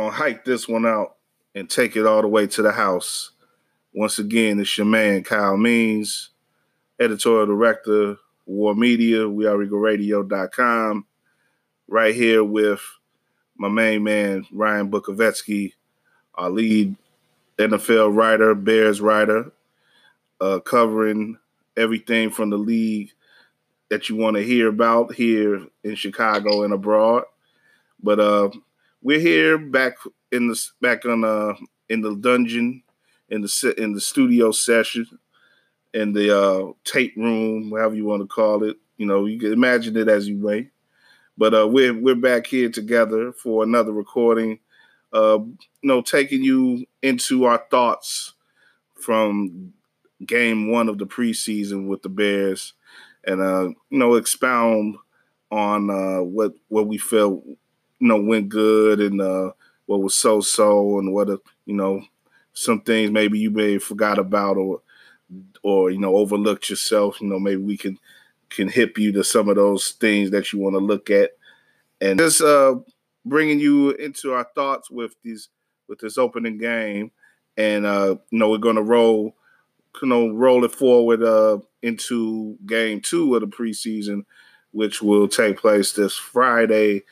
gonna hike this one out and take it all the way to the house. Once again, it's your man Kyle Means, editorial director, War Media, weareeagleradio.com, right here with my main man Ryan Bukovetsky, our lead NFL writer, Bears writer, uh, covering everything from the league that you want to hear about here in Chicago and abroad. But uh, we're here back in the back on uh in the dungeon in the in the studio session in the uh tape room, whatever you want to call it. You know, you can imagine it as you may. But uh, we're we're back here together for another recording. Uh, you know, taking you into our thoughts from game one of the preseason with the Bears, and uh, you know, expound on uh, what what we felt you know went good and uh, what was so so and what you know some things maybe you may have forgot about or or you know overlooked yourself. You know maybe we can can hip you to some of those things that you want to look at and just uh, bringing you into our thoughts with these with this opening game and uh, you know we're to roll you know roll it forward uh, into game two of the preseason which will take place this friday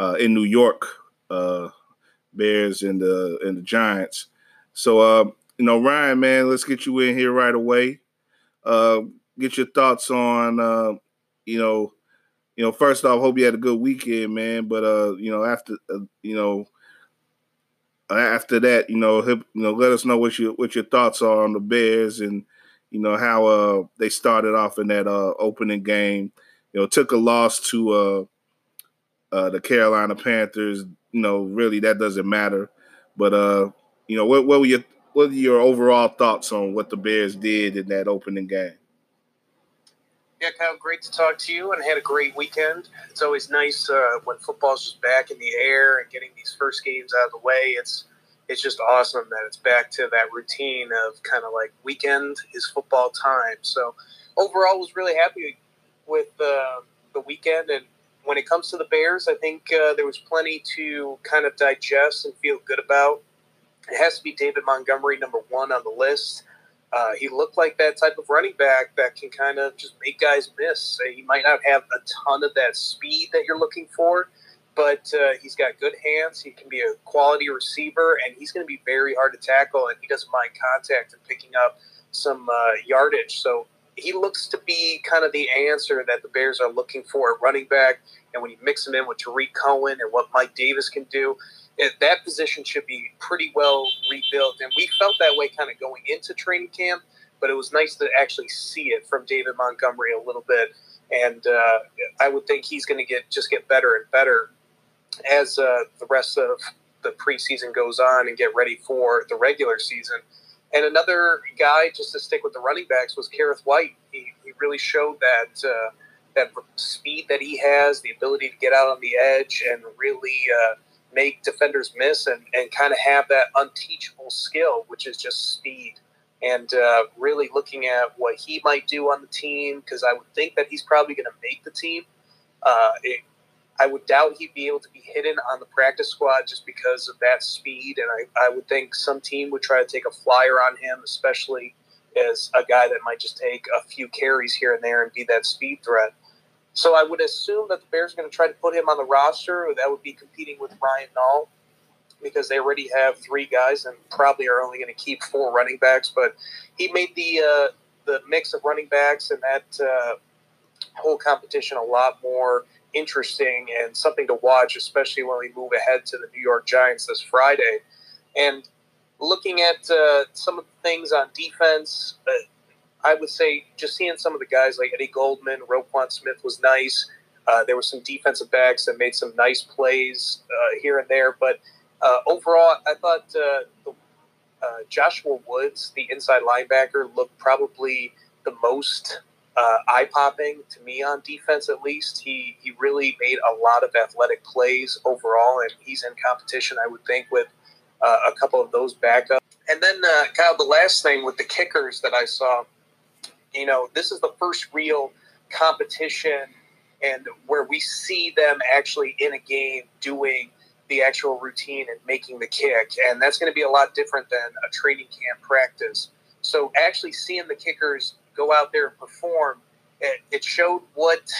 uh, in New York, uh, Bears and the and the Giants. So uh, you know, Ryan, man, let's get you in here right away. Uh, get your thoughts on uh, you know, you know, first off, hope you had a good weekend, man. But uh, you know, after uh, you know, after that, you know, you know, let us know what your what your thoughts are on the Bears and you know how uh they started off in that uh opening game. You know, took a loss to uh uh, the Carolina Panthers, you know, really that doesn't matter. But uh, you know, what, what were your what are your overall thoughts on what the Bears did in that opening game? Yeah, Kyle, great to talk to you and had a great weekend. It's always nice uh, when football's just back in the air and getting these first games out of the way. It's it's just awesome that it's back to that routine of kind of like weekend is football time. So overall, was really happy with uh, the weekend and when it comes to the Bears, I think uh, there was plenty to kind of digest and feel good about. It has to be David Montgomery, number one on the list. Uh, he looked like that type of running back that can kind of just make guys miss. He might not have a ton of that speed that you're looking for, but uh, he's got good hands. He can be a quality receiver, and he's going to be very hard to tackle, and he doesn't mind contact and picking up some uh, yardage. So he looks to be kind of the answer that the Bears are looking for at running back. And when you mix him in with Tarik Cohen and what Mike Davis can do, that position should be pretty well rebuilt. And we felt that way kind of going into training camp, but it was nice to actually see it from David Montgomery a little bit. And uh, I would think he's going to get just get better and better as uh, the rest of the preseason goes on and get ready for the regular season. And another guy, just to stick with the running backs, was Kerrith Whyte. He, he really showed that uh, that speed that he has, the ability to get out on the edge and really uh, make defenders miss, and, and kind of have that unteachable skill, which is just speed. And uh, really looking at what he might do on the team, because I would think that he's probably going to make the team. Uh, it, I would doubt he'd be able to be hidden on the practice squad just because of that speed. And I, I would think some team would try to take a flyer on him, especially as a guy that might just take a few carries here and there and be that speed threat. So I would assume that the Bears are going to try to put him on the roster. Or that would be competing with Ryan Nall because they already have three guys and probably are only going to keep four running backs. But he made the uh, the mix of running backs and that uh, whole competition a lot more interesting and something to watch, especially when we move ahead to the New York Giants this Friday. And looking at uh, some of the things on defense, uh, I would say just seeing some of the guys like Eddie Goldman, Roquan Smith was nice. Uh, there were some defensive backs that made some nice plays uh, here and there, but uh, overall, I thought uh, the, Joshua Woods, the inside linebacker, looked probably the most uh, eye popping to me on defense. At least he he really made a lot of athletic plays overall, and he's in competition. I would think with uh, a couple of those backups. And then uh, Kyle, the last thing with the kickers that I saw, you know, this is the first real competition and where we see them actually in a game doing the actual routine and making the kick. And that's going to be a lot different than a training camp practice. So actually seeing the kickers go out there and perform, it, it showed what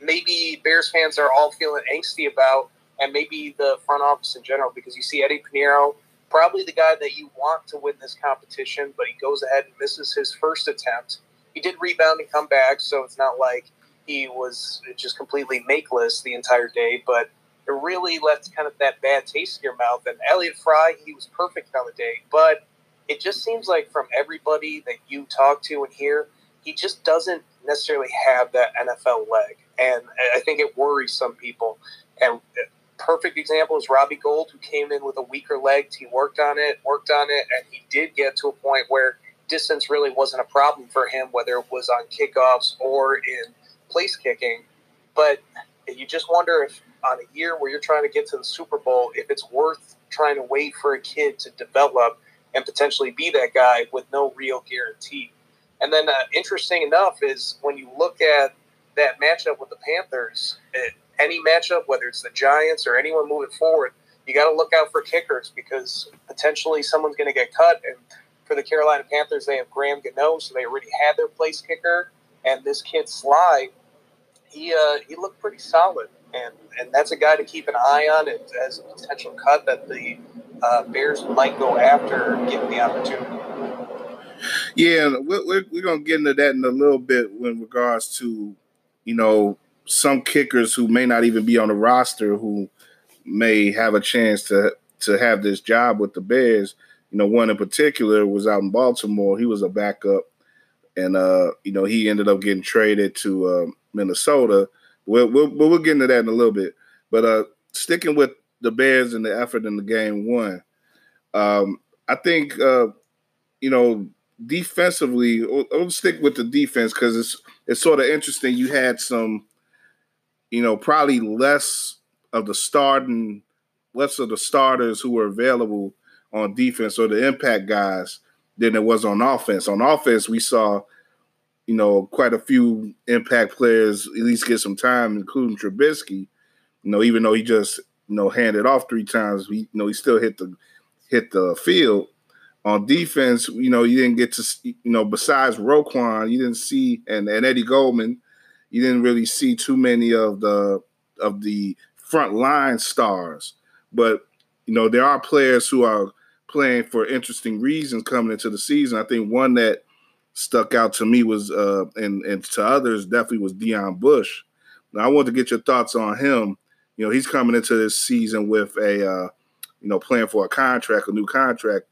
maybe Bears fans are all feeling angsty about, and maybe the front office in general, because you see Eddie Piñeiro, probably the guy that you want to win this competition, but he goes ahead and misses his first attempt. He did rebound and come back, so it's not like he was just completely makeless the entire day, but it really left kind of that bad taste in your mouth. And Elliott Fry, he was perfect on the day, but it just seems like from everybody that you talk to and hear, he just doesn't necessarily have that NFL leg. And I think it worries some people. And uh, perfect example is Robbie Gould, who came in with a weaker leg. He worked on it, worked on it, and he did get to a point where distance really wasn't a problem for him, whether it was on kickoffs or in place kicking. But you just wonder if on a year where you're trying to get to the Super Bowl, if it's worth trying to wait for a kid to develop and potentially be that guy with no real guarantee. And then, uh, interesting enough, is when you look at that matchup with the Panthers, it, any matchup, whether it's the Giants or anyone moving forward, you got to look out for kickers because potentially someone's going to get cut. And for the Carolina Panthers, they have Graham Gano, so they already had their place kicker. And this kid Slye, he uh, he looked pretty solid, and and that's a guy to keep an eye on as a potential cut that the uh, Bears might go after given the opportunity. Yeah, we're, we're, we're going to get into that in a little bit in regards to, you know, some kickers who may not even be on the roster who may have a chance to to have this job with the Bears. You know, one in particular was out in Baltimore. He was a backup, and uh, you know, he ended up getting traded to uh, Minnesota. We'll, we'll we'll get into that in a little bit. But uh, sticking with the Bears and the effort in the game one, um, I think uh, you know defensively. I'll, I'll stick with the defense because it's it's sort of interesting. You had some you know, probably less of the starting, less of the starters who were available on defense or the impact guys than it was on offense. On offense, we saw, you know, quite a few impact players at least get some time, including Trubisky. You know, even though he just you know handed off three times, we you know he still hit the hit the field. On defense, you know, you didn't get to you know besides Roquan, you didn't see and and Eddie Goldman you didn't really see too many of the of the front line stars. But you know, there are players who are playing for interesting reasons coming into the season. I think one that stuck out to me was uh and and to others definitely was Deon Bush. Now I want to get your thoughts on him. You know, he's coming into this season with a uh, you know, playing for a contract, a new contract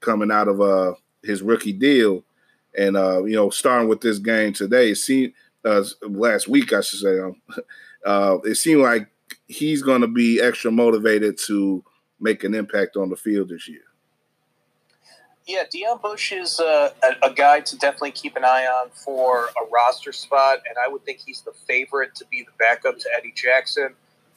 coming out of uh his rookie deal. And uh, you know, starting with this game today, it seemed uh, last week, I should say. Um, uh, it seemed like he's going to be extra motivated to make an impact on the field this year. Yeah, Deon Bush is uh, a, a, guy to definitely keep an eye on for a roster spot, and I would think he's the favorite to be the backup to Eddie Jackson.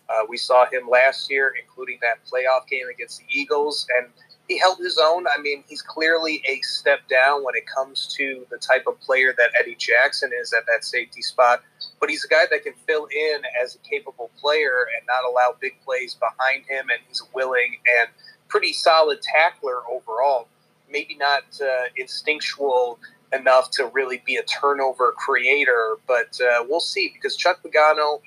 Uh, we saw him last year, including that playoff game against the Eagles, and he held his own. I mean, he's clearly a step down when it comes to the type of player that Eddie Jackson is at that safety spot. But he's a guy that can fill in as a capable player and not allow big plays behind him. And he's a willing and pretty solid tackler overall. Maybe not uh, instinctual enough to really be a turnover creator, but uh, we'll see because Chuck Pagano,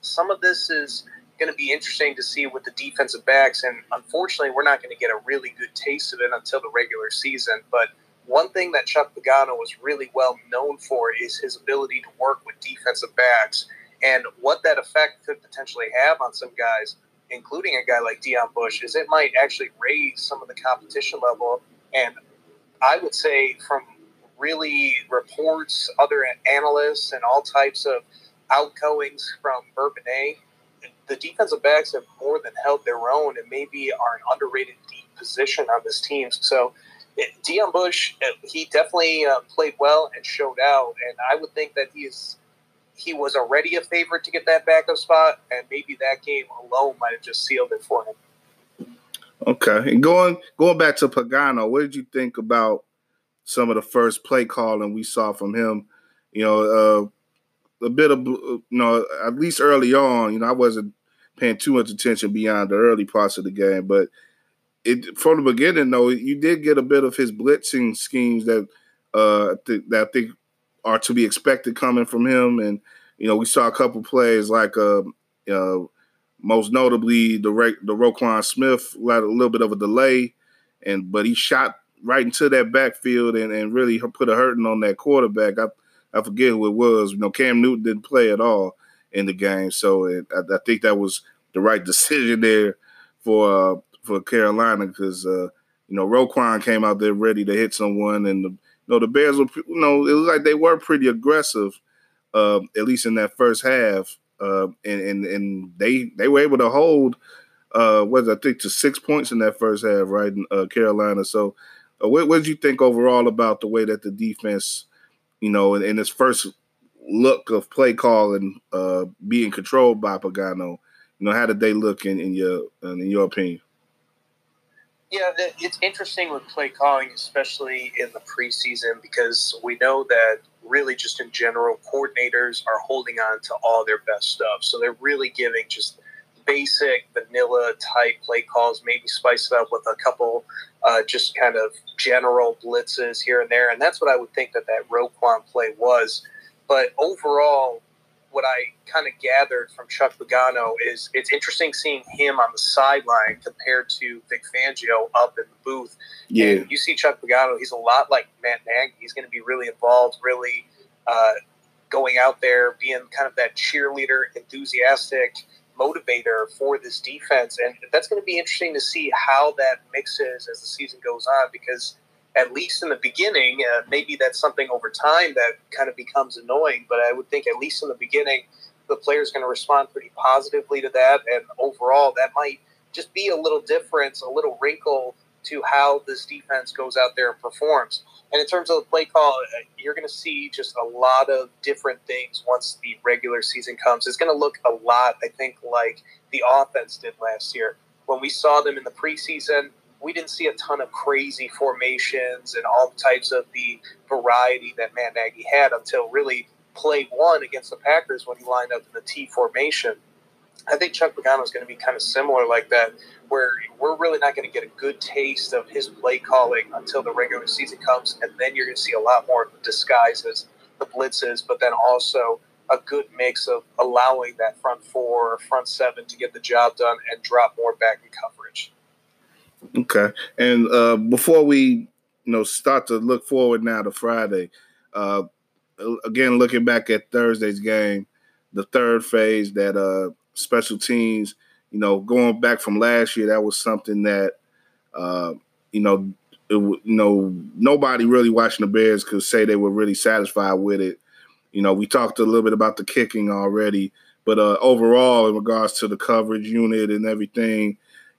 some of this is going to be interesting to see with the defensive backs. And unfortunately, we're not going to get a really good taste of it until the regular season. But one thing that Chuck Pagano was really well known for is his ability to work with defensive backs and what that effect could potentially have on some guys, including a guy like Deon Bush, is it might actually raise some of the competition level. And I would say from really reports, other analysts, and all types of outgoings from Bourbonnais, the defensive backs have more than held their own and maybe are an underrated deep position on this team. So, Deon Bush, uh, he definitely uh, played well and showed out, and I would think that he is he was already a favorite to get that backup spot, and maybe that game alone might have just sealed it for him. Okay, and going going back to Pagano, what did you think about some of the first play calling we saw from him? You know, uh, a bit of you know, at least early on, you know, I wasn't paying too much attention beyond the early parts of the game. But it from the beginning, though, you did get a bit of his blitzing schemes that uh, th- that I think are to be expected coming from him. And you know, we saw a couple plays like uh, uh most notably the the Roquan Smith had a little bit of a delay, and but he shot right into that backfield and, and really put a hurting on that quarterback. I I forget who it was. You know, Cam Newton didn't play at all in the game, so it, I, I, think that was the right decision there for uh, for Carolina because uh, you know Roquan came out there ready to hit someone, and the, you know the Bears were you know it was like they were pretty aggressive, uh, at least in that first half, uh, and, and and they they were able to hold uh, was I think to six points in that first half, right? In uh, Carolina. So, uh, what, did you think overall about the way that the defense, you know, in, in first look of play calling, uh, being controlled by Pagano? You know, how did they look in, in your in your opinion? Yeah, it's interesting with play calling, especially in the preseason, because we know that really just in general, coordinators are holding on to all their best stuff. So they're really giving just basic vanilla type play calls, maybe spice it up with a couple uh, just kind of general blitzes here and there. And that's what I would think that that Roquan play was. But overall, what I kind of gathered from Chuck Pagano is it's interesting seeing him on the sideline compared to Vic Fangio up in the booth. Yeah. And you see Chuck Pagano, he's a lot like Matt Nagy. He's going to be really involved, really uh, going out there, being kind of that cheerleader, enthusiastic motivator for this defense. And that's going to be interesting to see how that mixes as the season goes on because – at least in the beginning, uh, maybe that's something over time that kind of becomes annoying. But I would think at least in the beginning, the player's going to respond pretty positively to that, and overall, that might just be a little difference, a little wrinkle to how this defense goes out there and performs. And in terms of the play call, uh, you're going to see just a lot of different things once the regular season comes. It's going to look a lot, I think, like the offense did last year. When we saw them in the preseason, we didn't see a ton of crazy formations and all types of the variety that Matt Nagy had until really play one against the Packers when he lined up in the T formation. I think Chuck Pagano is going to be kind of similar like that, where we're really not going to get a good taste of his play calling until the regular season comes, and then you're going to see a lot more disguises, the blitzes, but then also a good mix of allowing that front four or front seven to get the job done and drop more back in coverage. Okay. And uh, before we, you know, start to look forward now to Friday, uh, again, looking back at Thursday's game, the third phase that uh, special teams, you know, going back from last year, that was something that, uh, you know, it, you know, nobody really watching the Bears could say they were really satisfied with it. You know, we talked a little bit about the kicking already, but uh, overall, in regards to the coverage unit and everything,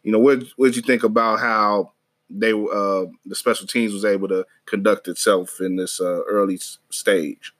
you know, what what did you think about how they uh, the special teams was able to conduct itself in this uh, early stage?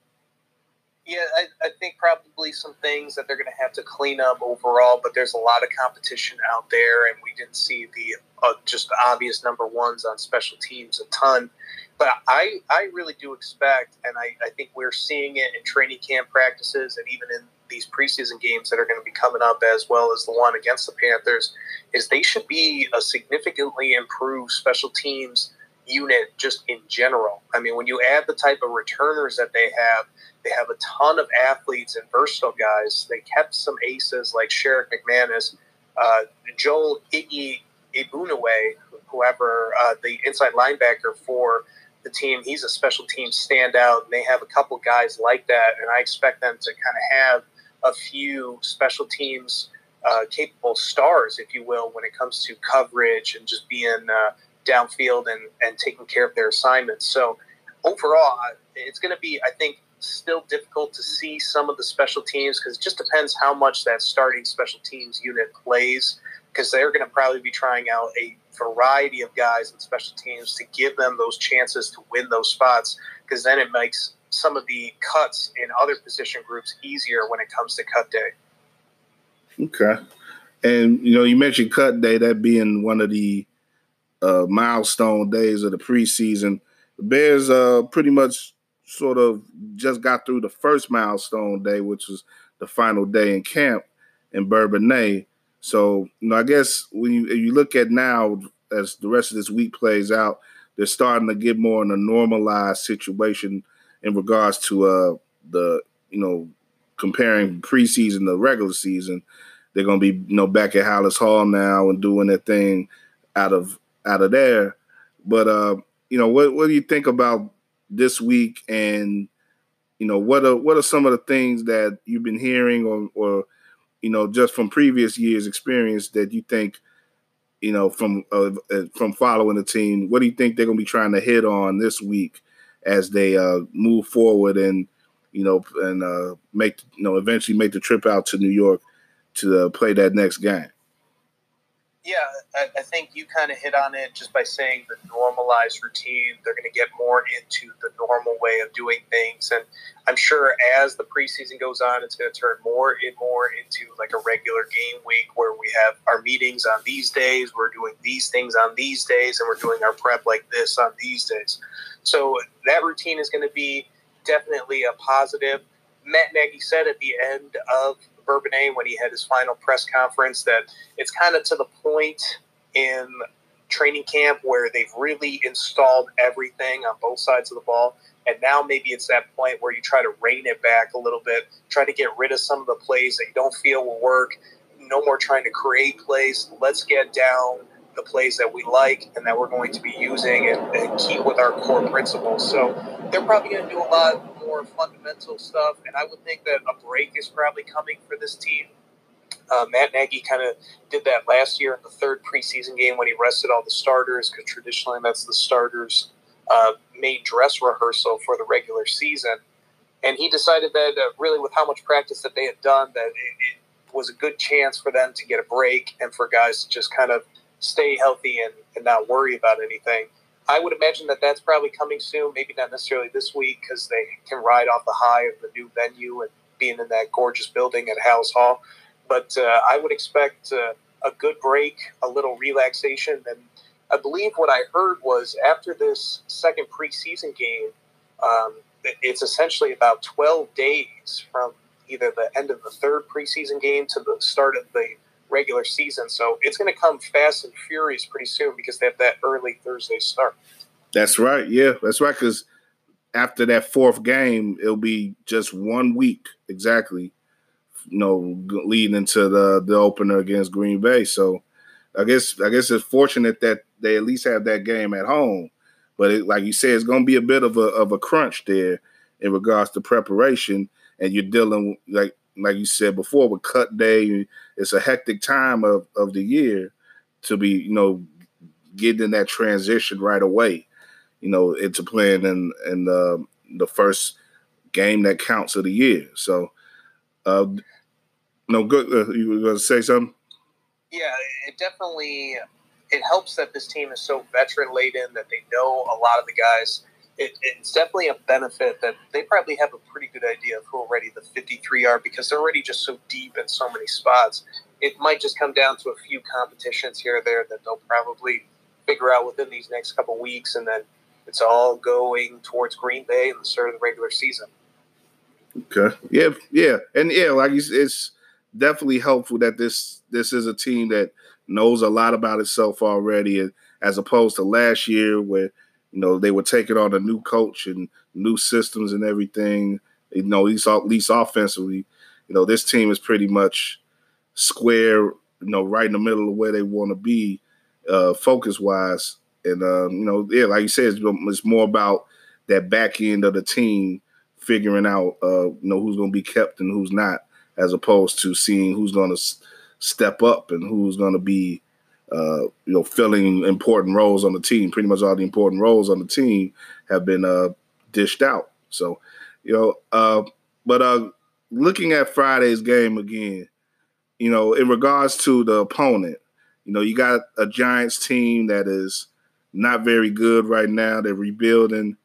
Yeah, I, I, think probably some things that they're going to have to clean up overall, but there's a lot of competition out there, and we didn't see the uh, just obvious number ones on special teams a ton. But I, I really do expect, and I, I think we're seeing it in training camp practices and even in these preseason games that are going to be coming up, as well as the one against the Panthers, is they should be a significantly improved special teams unit just in general. I mean, when you add the type of returners that they have, they have a ton of athletes and versatile guys. They kept some aces like Sherrick McManus, uh, Joel Iggy Iyiegbuniwe, whoever uh, the inside linebacker for the team. He's a special team standout, and they have a couple guys like that. And I expect them to kind of have a few special teams uh, capable stars, if you will, when it comes to coverage and just being uh, downfield and, and taking care of their assignments. So overall, it's going to be, I think, still difficult to see some of the special teams because it just depends how much that starting special teams unit plays because they're going to probably be trying out a variety of guys in special teams to give them those chances to win those spots because then it makes some of the cuts in other position groups easier when it comes to cut day. Okay. And you know, you mentioned cut day, that being one of the uh, milestone days of the preseason. The Bears uh, pretty much sort of just got through the first milestone day, which was the final day in camp in Bourbonnais. So, you know, I guess when you, you look at now as the rest of this week plays out, they're starting to get more in a normalized situation in regards to uh, the you know comparing preseason to regular season. They're going to be you know back at Halas Hall now and doing their thing out of out of there. But uh, you know, what what do you think about this week and you know what are what are some of the things that you've been hearing or or you know just from previous years experience that you think you know, from uh, from following the team. What do you think they're going to be trying to hit on this week as they uh, move forward and you know and uh, make you know eventually make the trip out to New York to uh, play that next game? Yeah, I, I think you kind of hit on it just by saying the normalized routine. They're going to get more into the normal way of doing things. And I'm sure as the preseason goes on, it's going to turn more and more into like a regular game week where we have our meetings on these days, we're doing these things on these days, and we're doing our prep like this on these days. So that routine is going to be definitely a positive. Matt Nagy said at the end of Bourbonnais when he had his final press conference that it's kind of to the point in training camp where they've really installed everything on both sides of the ball. And now maybe it's that point where you try to rein it back a little bit, try to get rid of some of the plays that you don't feel will work. No more trying to create plays. Let's get down the plays that we like and that we're going to be using and, and keep with our core principles. So they're probably going to do a lot more fundamental stuff, and I would think that a break is probably coming for this team. Uh, Matt Nagy kind of did that last year in the third preseason game when he rested all the starters, because traditionally that's the starters' uh, main dress rehearsal for the regular season. And he decided that uh, really, with how much practice that they had done, that it, it was a good chance for them to get a break and for guys to just kind of stay healthy and, and not worry about anything. I would imagine that that's probably coming soon. Maybe not necessarily this week because they can ride off the high of the new venue and being in that gorgeous building at Halas Hall. But uh, I would expect uh, a good break, a little relaxation, and I believe what I heard was after this second preseason game, um, it's essentially about 12 days from either the end of the third preseason game to the start of the regular season. So it's going to come fast and furious pretty soon because they have that early Thursday start. That's right. Yeah, that's right. Because after that fourth game, it'll be just one week exactly. You know, leading into the the opener against Green Bay. So I guess I guess it's fortunate that they at least have that game at home. But it, like you said, it's going to be a bit of a of a crunch there in regards to preparation, and you're dealing like like you said before, with cut day, it's a hectic time of, of the year to be, you know, getting in that transition right away, you know, into playing in in the the first game that counts of the year. So, uh, no good. Uh, you were going to say something? Yeah, it definitely it helps that this team is so veteran laden that they know a lot of the guys it, it's definitely a benefit that they probably have a pretty good idea of who already the 53 are because they're already just so deep in so many spots. It might just come down to a few competitions here or there that they'll probably figure out within these next couple weeks, and then it's all going towards Green Bay and the start of the regular season. Okay. Yeah. Yeah. And yeah, like it's definitely helpful that this this is a team that knows a lot about itself already, eh, as opposed to last year where you know, they were taking on a new coach and new systems and everything. You know, at least, at least offensively, you know, this team is pretty much square, you know, right in the middle of where they want to be, uh, focus wise. And um, you know, yeah, like you said, it's, it's, more about that back end of the team figuring out, uh, you know, who's going to be kept and who's not, as opposed to seeing who's going to s- step up and who's going to be uh, you know, filling important roles on the team. Pretty much all the important roles on the team have been uh, dished out. So, you know, uh, but uh, looking at Friday's game again, you know, in regards to the opponent, you know, you got a Giants team that is not very good right now. They're rebuilding.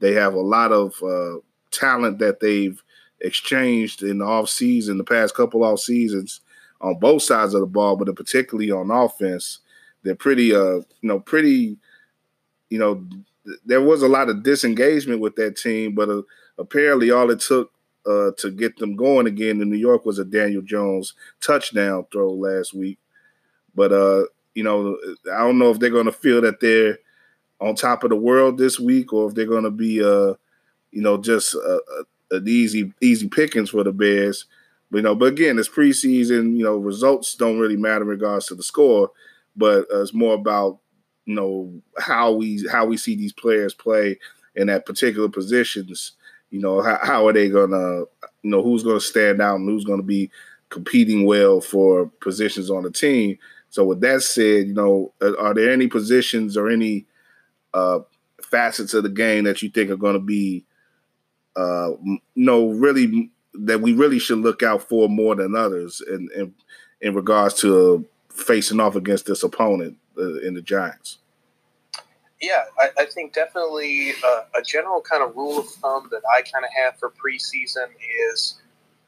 They have a lot of uh, talent that they've exchanged in the off season, the past couple off seasons on both sides of the ball, but particularly on offense, they're pretty, uh, you know, pretty, you know, there was a lot of disengagement with that team, but uh, apparently all it took uh, to get them going again in New York was a Daniel Jones touchdown throw last week. But uh, you know, I don't know if they're going to feel that they're on top of the world this week, or if they're going to be, uh, you know, just uh, an easy easy pickings for the Bears. But, you know, but again, it's preseason. You know, results don't really matter in regards to the score, but uh, it's more about you know how we how we see these players play in that particular positions. You know, how, how are they gonna, you know, who's gonna stand out and who's gonna be competing well for positions on the team. So with that said, you know, are there any positions or any uh, facets of the game that you think are going to be, uh, you know, really that we really should look out for more than others in in, in regards to facing off against this opponent uh, in the Giants? Yeah, I, I think definitely uh, a general kind of rule of thumb that I kind of have for preseason is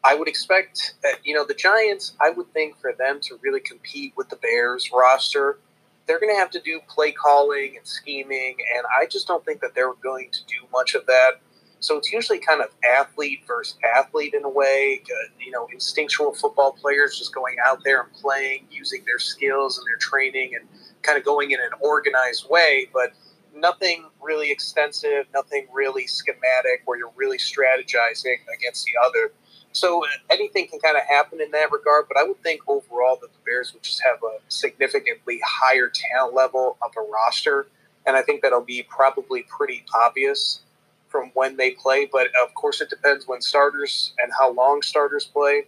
I would expect, that, you know, the Giants, I would think for them to really compete with the Bears roster, they're going to have to do play calling and scheming, and I just don't think that they're going to do much of that. So it's usually kind of athlete versus athlete in a way, uh, you know, instinctual football players just going out there and playing, using their skills and their training and kind of going in an organized way, but nothing really extensive, nothing really schematic where you're really strategizing against the other. So anything can kind of happen in that regard, but I would think overall that the Bears would just have a significantly higher talent level of a roster, and I think that'll be probably pretty obvious from when they play. But of course, it depends when starters and how long starters play,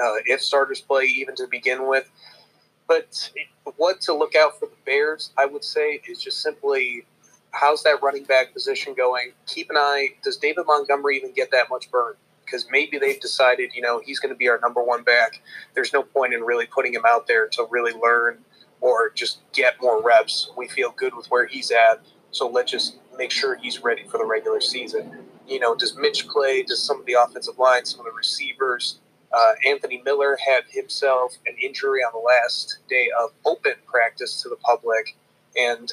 uh, if starters play even to begin with. But what to look out for the Bears, I would say, is just simply how's that running back position going? Keep an eye. Does David Montgomery even get that much burn? Because maybe they've decided, you know, he's going to be our number one back. There's no point in really putting him out there to really learn or just get more reps. We feel good with where he's at. So let's just make sure he's ready for the regular season. You know, does Mitch play? Does some of the offensive line, some of the receivers? Uh, Anthony Miller had himself an injury on the last day of open practice to the public, and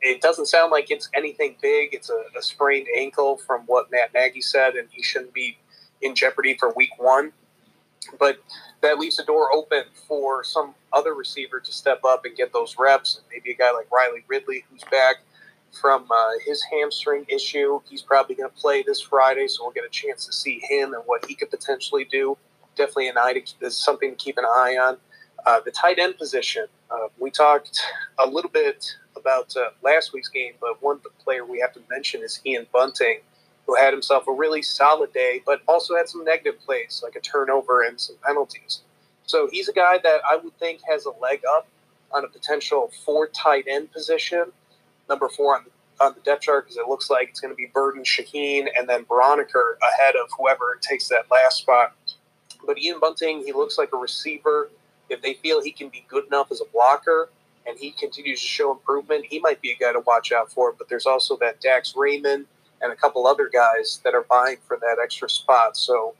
it doesn't sound like it's anything big. It's a, a sprained ankle, from what Matt Nagy said, and he shouldn't be in jeopardy for Week One. But that leaves the door open for some other receiver to step up and get those reps, and maybe a guy like Riley Ridley, who's back from uh, his hamstring issue. He's probably going to play this Friday, so we'll get a chance to see him and what he could potentially do definitely an eye to, something to keep an eye on. Uh, the tight end position. Uh, we talked a little bit about uh, last week's game, but one player we have to mention is Ian Bunting, who had himself a really solid day, but also had some negative plays like a turnover and some penalties. So he's a guy that I would think has a leg up on a potential four tight end position, number four on the, on the depth chart, because it looks like it's going to be Burton, Shaheen, and then Braunecker ahead of whoever takes that last spot but Ian Bunting, he looks like a receiver. If they feel he can be good enough as a blocker and he continues to show improvement, he might be a guy to watch out for. But there's also that Dax Raymond and a couple other guys that are vying for that extra spot. So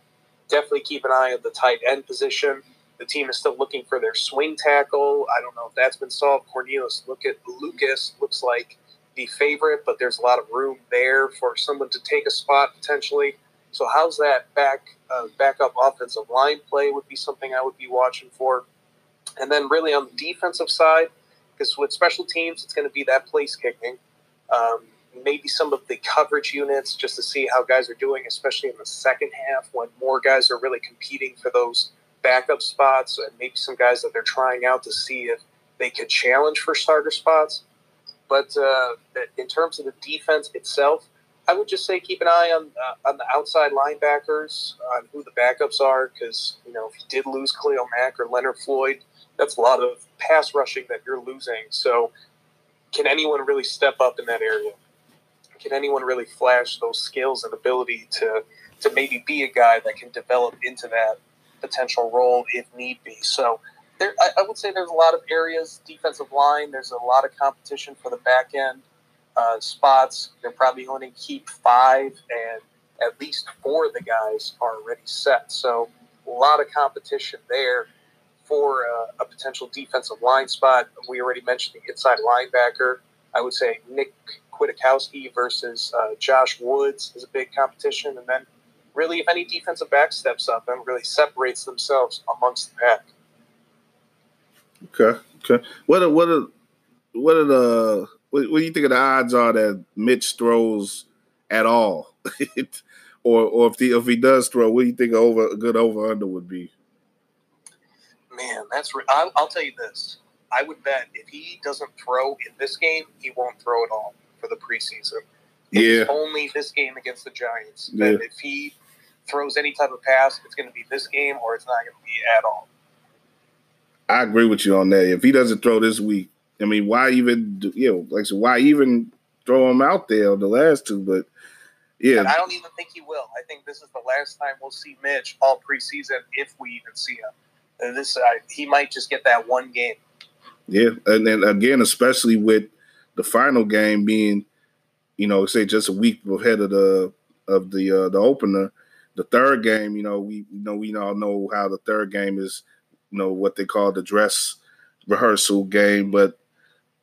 definitely keep an eye on the tight end position. The team is still looking for their swing tackle. I don't know if that's been solved. Cornelius look at Lucas looks like the favorite, but there's a lot of room there for someone to take a spot potentially. So how's that back uh, backup offensive line play would be something I would be watching for, and then really on the defensive side, because with special teams it's going to be that place kicking, um, maybe some of the coverage units just to see how guys are doing, especially in the second half when more guys are really competing for those backup spots, and maybe some guys that they're trying out to see if they could challenge for starter spots. But uh, in terms of the defense itself, I would just say keep an eye on uh, on the outside linebackers, on who the backups are, because you know if you did lose Khalil Mack or Leonard Floyd, that's a lot of pass rushing that you're losing. So, can anyone really step up in that area? Can anyone really flash those skills and ability to to maybe be a guy that can develop into that potential role if need be? So. There, I, I would say there's a lot of areas, defensive line. There's a lot of competition for the back end uh, spots. They're probably to keep five, and at least four of the guys are already set. So a lot of competition there for uh, a potential defensive line spot. We already mentioned the inside linebacker. I would say Nick Kwiatkowski versus uh, Josh Woods is a big competition, and then really, if any defensive back steps up and really separates themselves amongst the pack. Okay. Okay. What are what are what are the what, what do you think of the odds are that Mitch throws at all, or or if the if he does throw, what do you think over a good over under would be? Man, that's re- I'll, I'll tell you this. I would bet if he doesn't throw in this game, he won't throw at all for the preseason. Yeah. It's only this game against the Giants. Yeah. That if he throws any type of pass, it's going to be this game or it's not going to be at all. I agree with you on that. If he doesn't throw this week, I mean, why even do, you know, like so why even throw him out there the last two? But yeah, And I don't even think he will. I think this is the last time we'll see Mitch all preseason, if we even see him. And this, uh, he might just get that one game. Yeah, and then again, especially with the final game being, you know, say just a week ahead of the of the uh, the opener, the third game, you know, we you know we all know how the third game is, you know, what they call the dress rehearsal game. But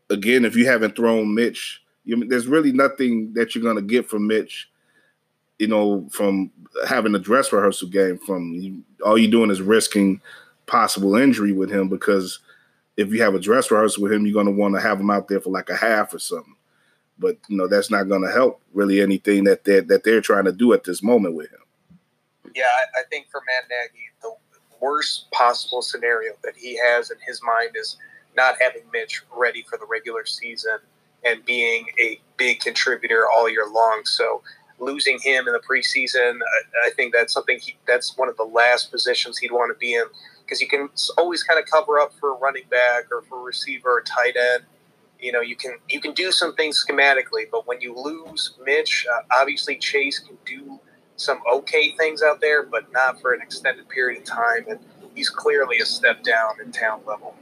again, if you haven't thrown Mitch, you, there's really nothing that you're gonna get from Mitch. You know, from having a dress rehearsal game, from you, all you're doing is risking possible injury with him because if you have a dress rehearsal with him, you're to want to have him out there for like a half or something. But you know that's not to help really anything that they're that they're trying to do at this moment with him. Yeah, I, I think for Matt Nagy, the worst possible scenario that he has in his mind is not having Mitch ready for the regular season and being a big contributor all year long. So losing him in the preseason, I, I think that's something he, that's one of the last positions he'd want to be in because you can always kind of cover up for a running back or for a receiver or tight end. You know, you can you can do some things schematically, but when you lose Mitch, uh, obviously Chase can do some okay things out there, but not for an extended period of time. And he's clearly a step down in town level.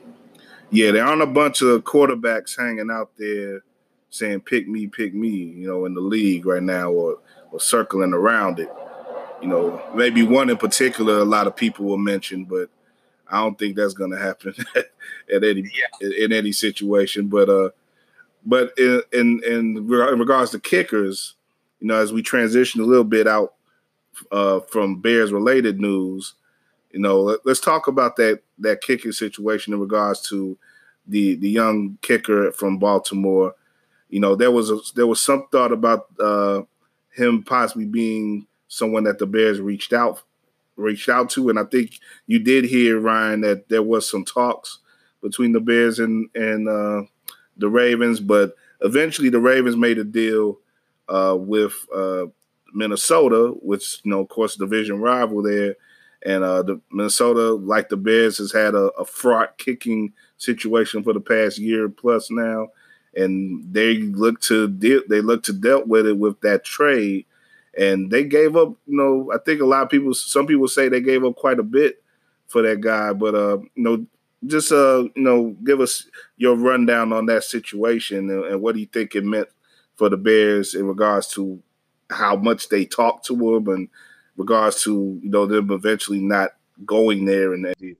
Yeah, there aren't a bunch of quarterbacks hanging out there saying "pick me, pick me," you know, in the league right now, or or circling around it. You know, maybe one in particular, a lot of people will mention, but I don't think that's going to happen at any Yeah. in any situation. But uh, but in, in in regards to kickers, you know, as we transition a little bit out uh, from Bears related news, you know, let, us talk about that that kicking situation in regards to the the young kicker from Baltimore. You know, there was a, there was some thought about uh, him possibly being someone that the Bears reached out reached out to, and I think you did hear Ryan that there was some talks between the Bears and and uh, the Ravens, but eventually the Ravens made a deal uh, with uh, Minnesota, which you know, of course, division rival there, and uh, the Minnesota, like the Bears, has had a, a fraught kicking situation for the past year plus now, and they look to deal, they look to dealt with it with that trade. And they gave up. You know, I think a lot of people, some people say they gave up quite a bit for that guy, but uh, you know, just uh, you know, give us your rundown on that situation and, and what do you think it meant for the Bears in regards to how much they talked to him and regards to you know them eventually not going there and that.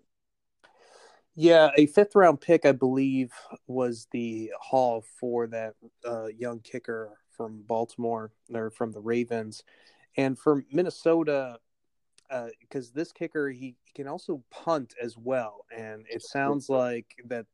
Yeah, a fifth round pick, I believe, was the haul for that uh, young kicker from Baltimore or from the Ravens, and for Minnesota, because uh, this kicker he, he, can also punt as well, and it sounds like that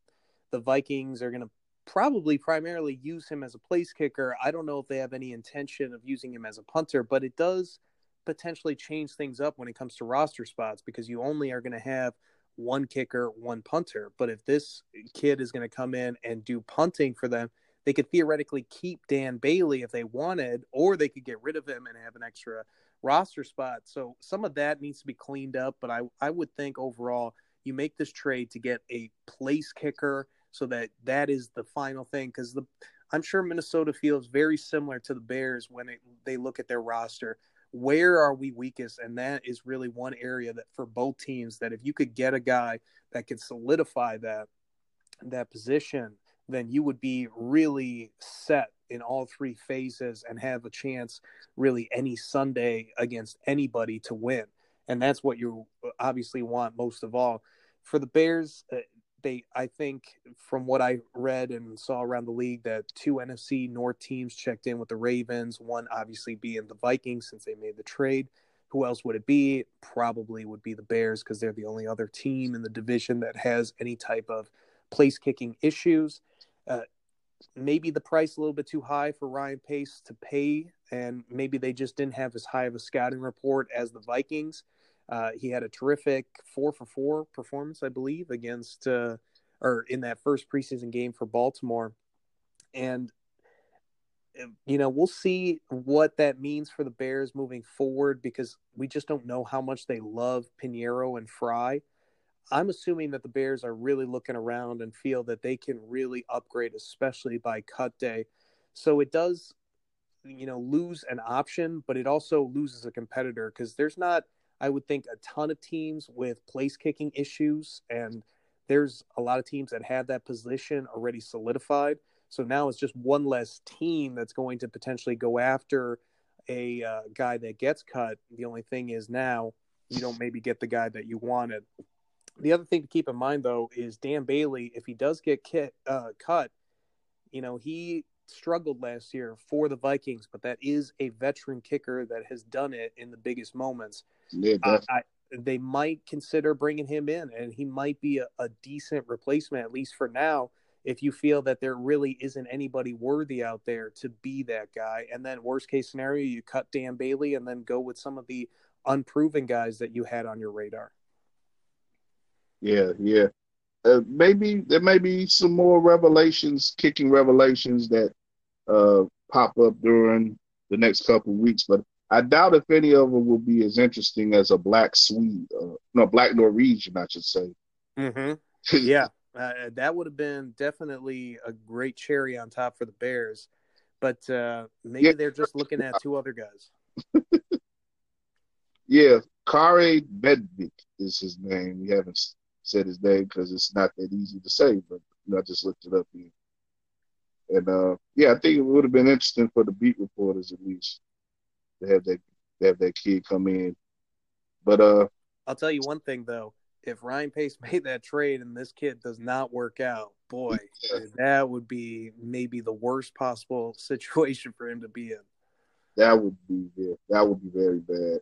the Vikings are going to probably primarily use him as a place kicker. I don't know if they have any intention of using him as a punter, but it does potentially change things up when it comes to roster spots because you only are going to have one kicker, one punter. But if this kid is going to come in and do punting for them, they could theoretically keep Dan Bailey if they wanted, or they could get rid of him and have an extra roster spot. So some of that needs to be cleaned up. But I, I would think overall, you make this trade to get a place kicker so that that is the final thing. Because the I'm sure Minnesota feels very similar to the Bears when it, they look at their roster. Where are we weakest? And that is really one area that for both teams that if you could get a guy that could solidify that that position then you would be really set in all three phases and have a chance really any Sunday against anybody to win. And that's what you obviously want most of all. For the Bears, uh, they I think from what I read and saw around the league that two NFC North teams checked in with the Ravens, one obviously being the Vikings since they made the trade, who else would it be? Probably would be the Bears because they're the only other team in the division that has any type of place kicking issues. Uh, maybe the price a little bit too high for Ryan Pace to pay, and maybe they just didn't have as high of a scouting report as the Vikings. Uh, he had a terrific four for four performance, I believe, against uh, or in that first preseason game for Baltimore, and you know we'll see what that means for the Bears moving forward because we just don't know how much they love Piñeiro and Fry. I'm assuming that the Bears are really looking around and feel that they can really upgrade, especially by cut day. So it does, you know, lose an option, but it also loses a competitor because there's not, I would think, a ton of teams with place kicking issues. And there's a lot of teams that have that position already solidified. So now it's just one less team that's going to potentially go after a uh, guy that gets cut. The only thing is now you don't maybe get the guy that you wanted. The other thing to keep in mind, though, is Dan Bailey. If he does get kit, uh, cut, you know he struggled last year for the Vikings, but that is a veteran kicker that has done it in the biggest moments. Yeah, I, I, they might consider bringing him in, and he might be a, a decent replacement, at least for now. If you feel that there really isn't anybody worthy out there to be that guy, and then worst case scenario, you cut Dan Bailey and then go with some of the unproven guys that you had on your radar. Yeah, yeah. Uh, maybe there may be some more revelations, kicking revelations that uh, pop up during the next couple weeks, but I doubt if any of them will be as interesting as a black Swede, uh, no, black Norwegian, I should say. Mm-hmm. yeah, uh, that would have been definitely a great cherry on top for the Bears, but uh, maybe yeah. they're just looking at two other guys. yeah, Kaare Vedvik is his name. We haven't said his name because it's not that easy to say, but you know, I just looked it up here. And uh, yeah, I think it would have been interesting for the beat reporters at least to have that to have that kid come in. But uh, I'll tell you one thing though, if Ryan Pace made that trade and this kid does not work out, boy, yeah. that would be maybe the worst possible situation for him to be in. That would be yeah, that would be very bad.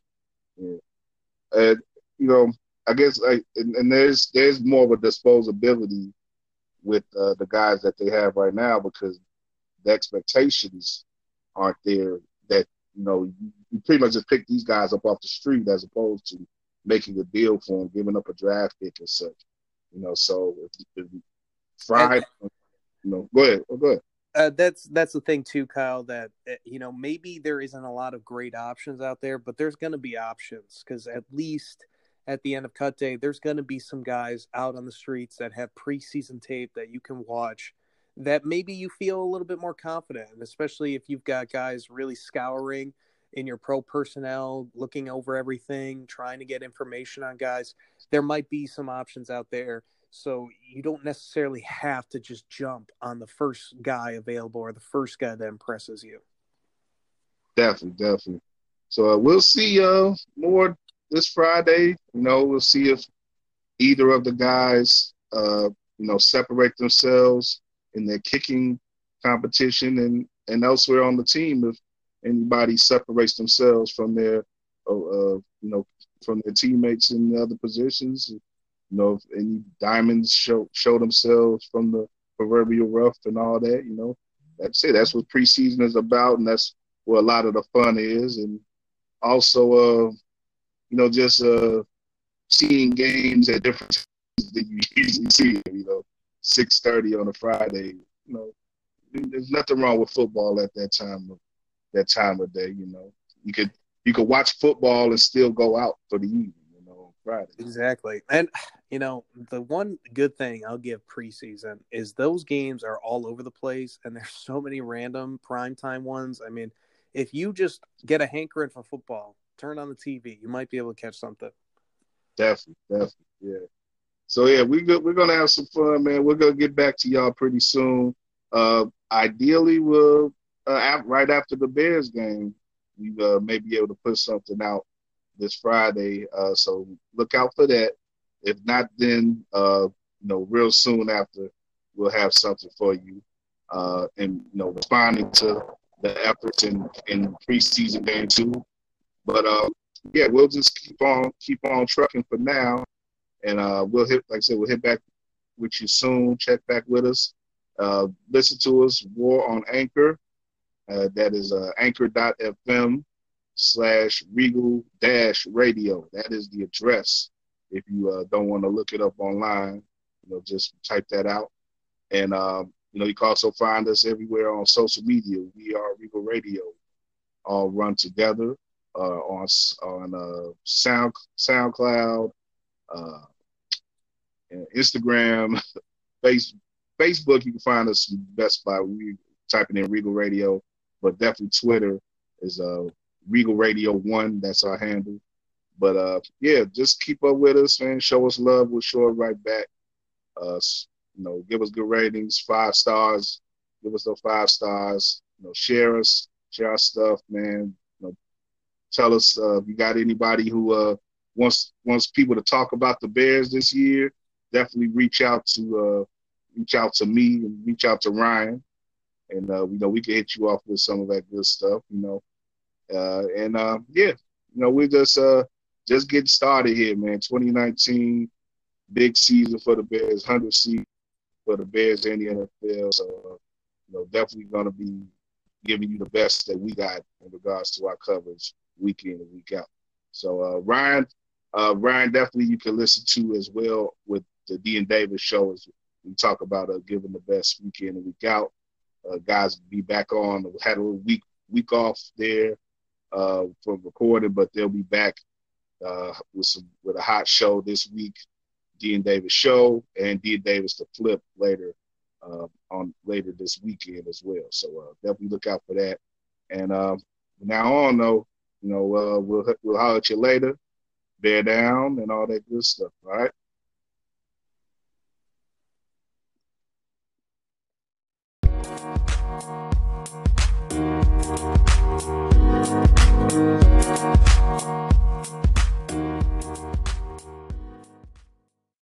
Yeah. And you know, I guess like and, and, there's there's more of a disposability with uh, the guys that they have right now because the expectations aren't there that you know you, pretty much just pick these guys up off the street as opposed to making a deal for them, giving up a draft pick and such. You know, so if, if Friday, you know, go ahead, oh, go ahead. Uh, that's that's the thing too, Kyle. That uh, you know maybe there isn't a lot of great options out there, but there's going to be options because at least at the end of cut day, there's going to be some guys out on the streets that have preseason tape that you can watch that maybe you feel a little bit more confident, especially if you've got guys really scouring in your pro personnel, looking over everything, trying to get information on guys. There might be some options out there. So you don't necessarily have to just jump on the first guy available or the first guy that impresses you. Definitely, definitely. So uh, we'll see uh, more this Friday. You know, we'll see if either of the guys, uh, you know, separate themselves in their kicking competition and and elsewhere on the team if anybody separates themselves from their, uh, uh, you know, from their teammates in the other positions. You know, if any diamonds show show themselves from the proverbial rough and all that. You know, that's it. That's what preseason is about, and that's where a lot of the fun is. And also, uh, you know, just uh, seeing games at different times that you usually see. You know, six thirty on a Friday. You know, there's nothing wrong with football at that time of that time of day. You know, you could you could watch football and still go out for the evening. You know, Friday. Exactly, and you know the one good thing I'll give preseason is those games are all over the place, and there's so many random primetime ones. I mean, if you just get a hankering for football turn on the TV. You might be able to catch something. Definitely, definitely, yeah. So yeah, we go, we're gonna have some fun, man. We're gonna get back to y'all pretty soon. Uh, ideally, we'll uh, right after the Bears game, we uh, may be able to put something out this Friday. Uh, so look out for that. If not, then uh, you know, real soon after, we'll have something for you. Uh, and you know, responding to the efforts in in preseason game two. But uh, yeah, we'll just keep on keep on trucking for now, and uh, we'll hit like I said, we'll hit back with you soon. Check back with us. Uh, listen to us. War on Anchor. Uh, that is uh, anchor.fm slash regal dash radio. That is the address. If you uh, don't want to look it up online, you know, just type that out. And, um, you know, you can also find us everywhere on social media. We are Regal Radio, all run together uh, on on uh, Sound SoundCloud, uh, Instagram, face, Facebook. You can find us best by we typing in Regal Radio, but definitely Twitter is uh, Regal Radio One. That's our handle. But uh, yeah, just keep up with us, man. Show us love. We'll show it right back. Uh, you know, give us good ratings, five stars. Give us those five stars. You know, share us, share our stuff, man. Tell us uh, if you got anybody who uh, wants wants people to talk about the Bears this year. Definitely reach out to uh, reach out to me and reach out to Ryan, and uh, you know we can hit you off with some of that good stuff. You know, uh, and uh, yeah, you know we're just uh, just getting started here, man. 2019, big season for the Bears, 100 season for the Bears and the NFL. So, uh, you know, definitely going to be giving you the best that we got in regards to our coverage week in and week out. So, uh, Ryan, uh, Ryan, definitely you can listen to as well with the D and Davis show as we talk about uh, giving the best week in and week out. Uh, guys be back on. Had a little week week off there uh, from recording, but they'll be back uh, with some with a hot show this week. D and Davis show and D and Davis to flip later uh, on later this weekend as well. So uh, definitely look out for that. And uh, now on though, you know, uh, we'll we'll holler at you later. Bear down and all that good stuff. All right. Thank